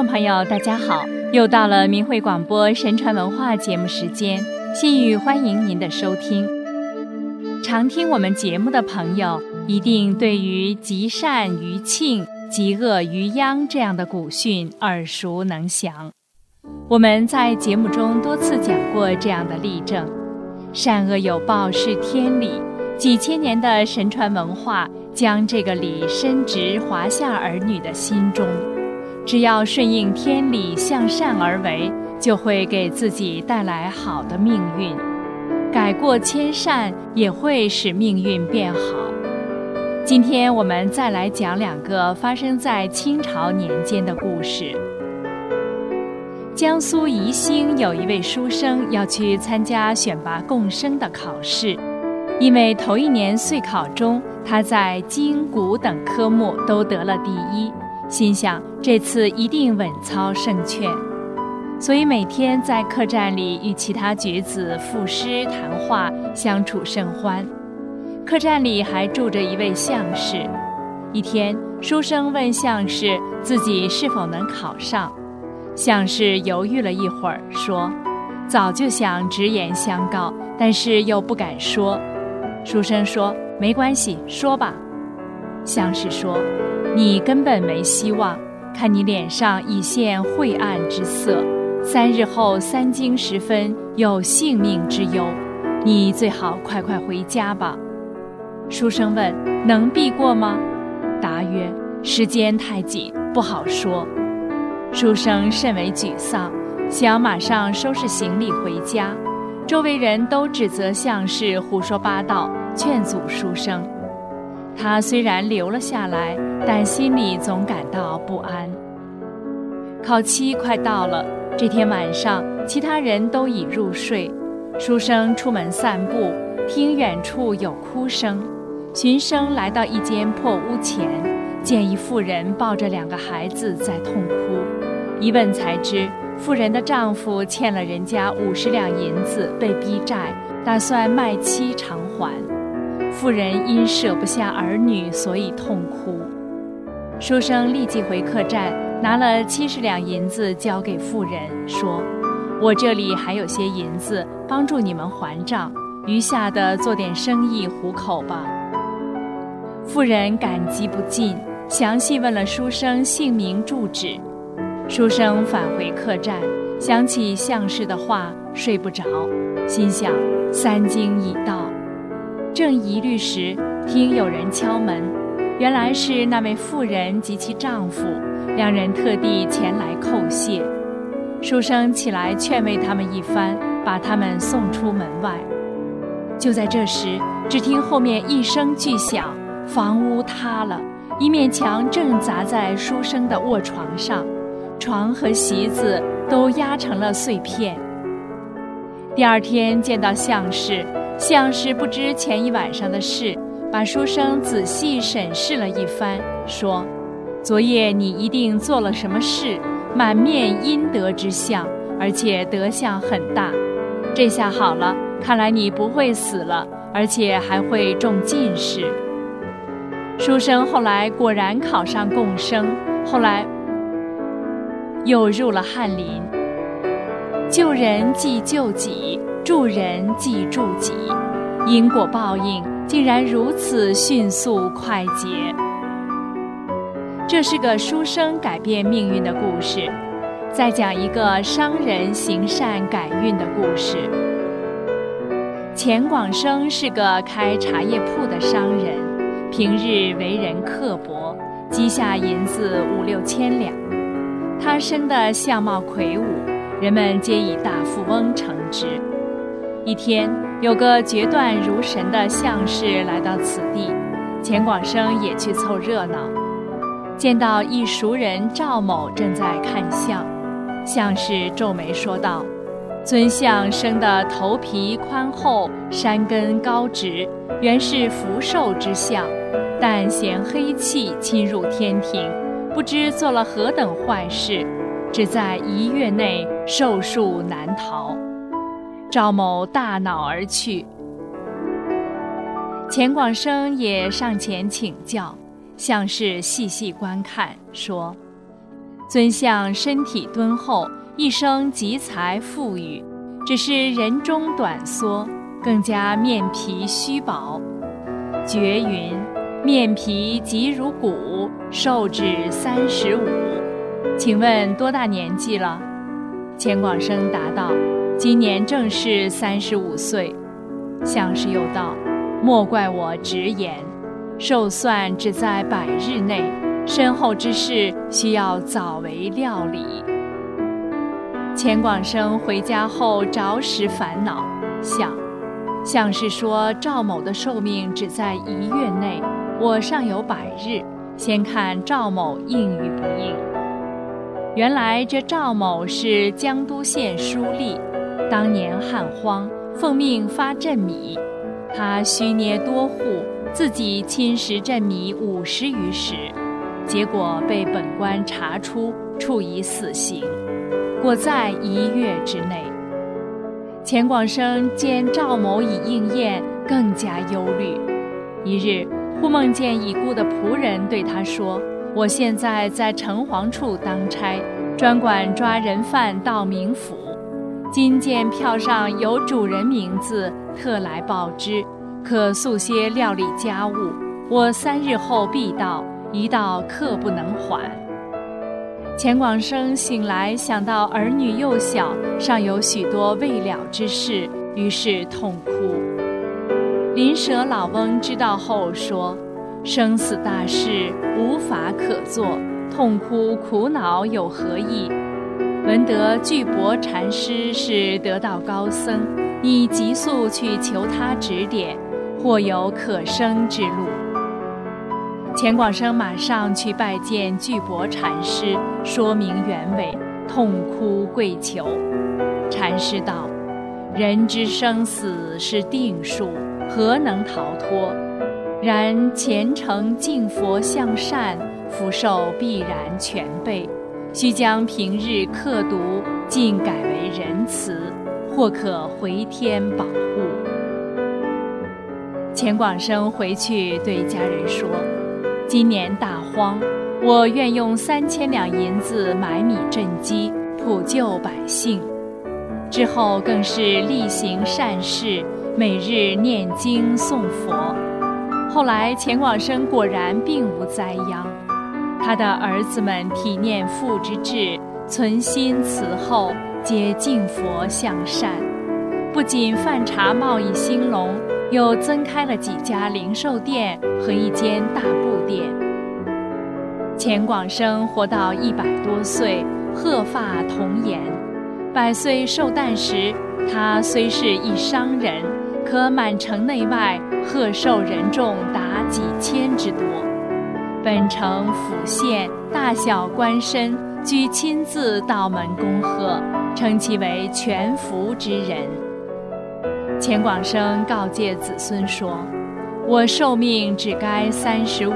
众朋友，大家好！又到了明慧广播神传文化节目时间，心语欢迎您的收听。常听我们节目的朋友，一定对于“积善于庆，积恶于殃”这样的古训耳熟能详。我们在节目中多次讲过这样的例证：善恶有报是天理，几千年的神传文化将这个理深植华夏儿女的心中。只要顺应天理，向善而为，就会给自己带来好的命运。改过迁善也会使命运变好。今天我们再来讲两个发生在清朝年间的故事。江苏宜兴有一位书生要去参加选拔贡生的考试，因为头一年岁考中他在经古等科目都得了第一。心想这次一定稳操胜券，所以每天在客栈里与其他举子赋诗谈话，相处甚欢。客栈里还住着一位相士。一天，书生问相士自己是否能考上，相士犹豫了一会儿，说：“早就想直言相告，但是又不敢说。”书生说：“没关系，说吧。”相士说。你根本没希望，看你脸上已现晦暗之色，三日后三更时分有性命之忧，你最好快快回家吧。书生问：“能避过吗？”答曰：“时间太紧，不好说。”书生甚为沮丧，想马上收拾行李回家。周围人都指责相士胡说八道，劝阻书生。他虽然留了下来，但心里总感到不安。考期快到了，这天晚上，其他人都已入睡。书生出门散步，听远处有哭声，循声来到一间破屋前，见一妇人抱着两个孩子在痛哭。一问才知，妇人的丈夫欠了人家五十两银子，被逼债，打算卖妻偿还。妇人因舍不下儿女，所以痛哭。书生立即回客栈，拿了七十两银子交给妇人，说：“我这里还有些银子，帮助你们还账，余下的做点生意糊口吧。”妇人感激不尽，详细问了书生姓名、住址。书生返回客栈，想起相氏的话，睡不着，心想：三更已到。正疑虑时，听有人敲门，原来是那位妇人及其丈夫，两人特地前来叩谢。书生起来劝慰他们一番，把他们送出门外。就在这时，只听后面一声巨响，房屋塌了，一面墙正砸在书生的卧床上，床和席子都压成了碎片。第二天见到相士。相士不知前一晚上的事，把书生仔细审视了一番，说：“昨夜你一定做了什么事，满面阴德之相，而且德相很大。这下好了，看来你不会死了，而且还会中进士。”书生后来果然考上贡生，后来又入了翰林。救人即救己。助人即助己，因果报应竟然如此迅速快捷。这是个书生改变命运的故事。再讲一个商人行善改运的故事。钱广生是个开茶叶铺的商人，平日为人刻薄，积下银子五六千两。他生的相貌魁梧，人们皆以大富翁称之。一天，有个决断如神的相士来到此地，钱广生也去凑热闹。见到一熟人赵某正在看相，相士皱眉说道：“尊相生的头皮宽厚，山根高直，原是福寿之相，但嫌黑气侵入天庭，不知做了何等坏事，只在一月内寿数难逃。”赵某大恼而去，钱广生也上前请教，相士细细观看，说：“尊相身体敦厚，一生集财富裕，只是人中短缩，更加面皮虚薄。绝云：面皮即如骨，寿至三十五。请问多大年纪了？钱广生答道：今年正是三十五岁。相士又道：莫怪我直言，寿算只在百日内。身后之事需要早为料理。钱广生回家后着实烦恼，想，像是说赵某的寿命只在一月内，我尚有百日，先看赵某应与不应。原来这赵某是江都县书吏，当年旱荒，奉命发赈米，他虚捏多户，自己侵蚀赈米五十余石。结果被本官查出，处以死刑，果在一月之内。钱广生见赵某已应验，更加忧虑。一日，忽梦见已故的仆人对他说：“我现在在城隍处当差，专管抓人犯到冥府。今见票上有主人名字，特来报知，可速些料理家务。我三日后必到。”一到刻不能缓。钱广生醒来，想到儿女幼小，尚有许多未了之事，于是痛哭。邻舍老翁知道后说：“生死大事无法可做，痛哭苦恼有何益？闻得巨伯禅师是得道高僧，你急速去求他指点，或有可生之路。”钱广生马上去拜见巨伯禅师，说明原委，痛哭跪求。禅师道：“人之生死是定数，何能逃脱？然虔诚敬佛向善，福寿必然全备。须将平日刻读尽改为仁慈，或可回天保护。”钱广生回去对家人说。今年大荒，我愿用三千两银子买米赈饥，普救百姓。之后更是例行善事，每日念经诵佛。后来钱广生果然并无灾殃，他的儿子们体念父之志，存心慈厚，皆敬佛向善。不仅贩茶贸易兴隆。又增开了几家零售店和一间大布店。钱广生活到一百多岁，鹤发童颜。百岁寿诞时，他虽是一商人，可满城内外贺寿人众达几千之多。本城府县大小官绅俱亲自到门恭贺，称其为全福之人。钱广生告诫子孙说：“我寿命只该三十五，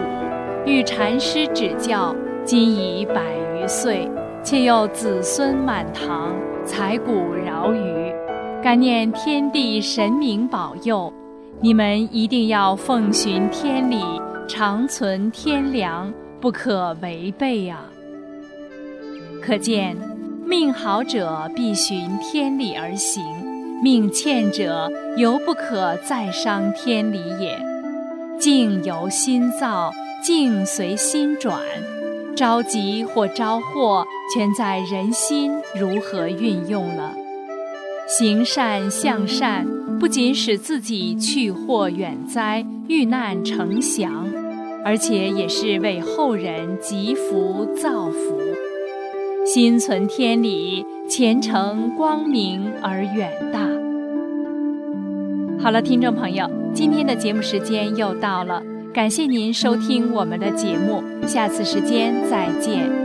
遇禅师指教，今已百余岁，且又子孙满堂，财谷饶余，感念天地神明保佑，你们一定要奉循天理，长存天良，不可违背啊！可见，命好者必循天理而行。”命欠者，犹不可再伤天理也。境由心造，境随心转。着急或招祸，全在人心如何运用了。行善向善，不仅使自己去祸远灾、遇难成祥，而且也是为后人积福造福。心存天理，前程光明而远大。好了，听众朋友，今天的节目时间又到了，感谢您收听我们的节目，下次时间再见。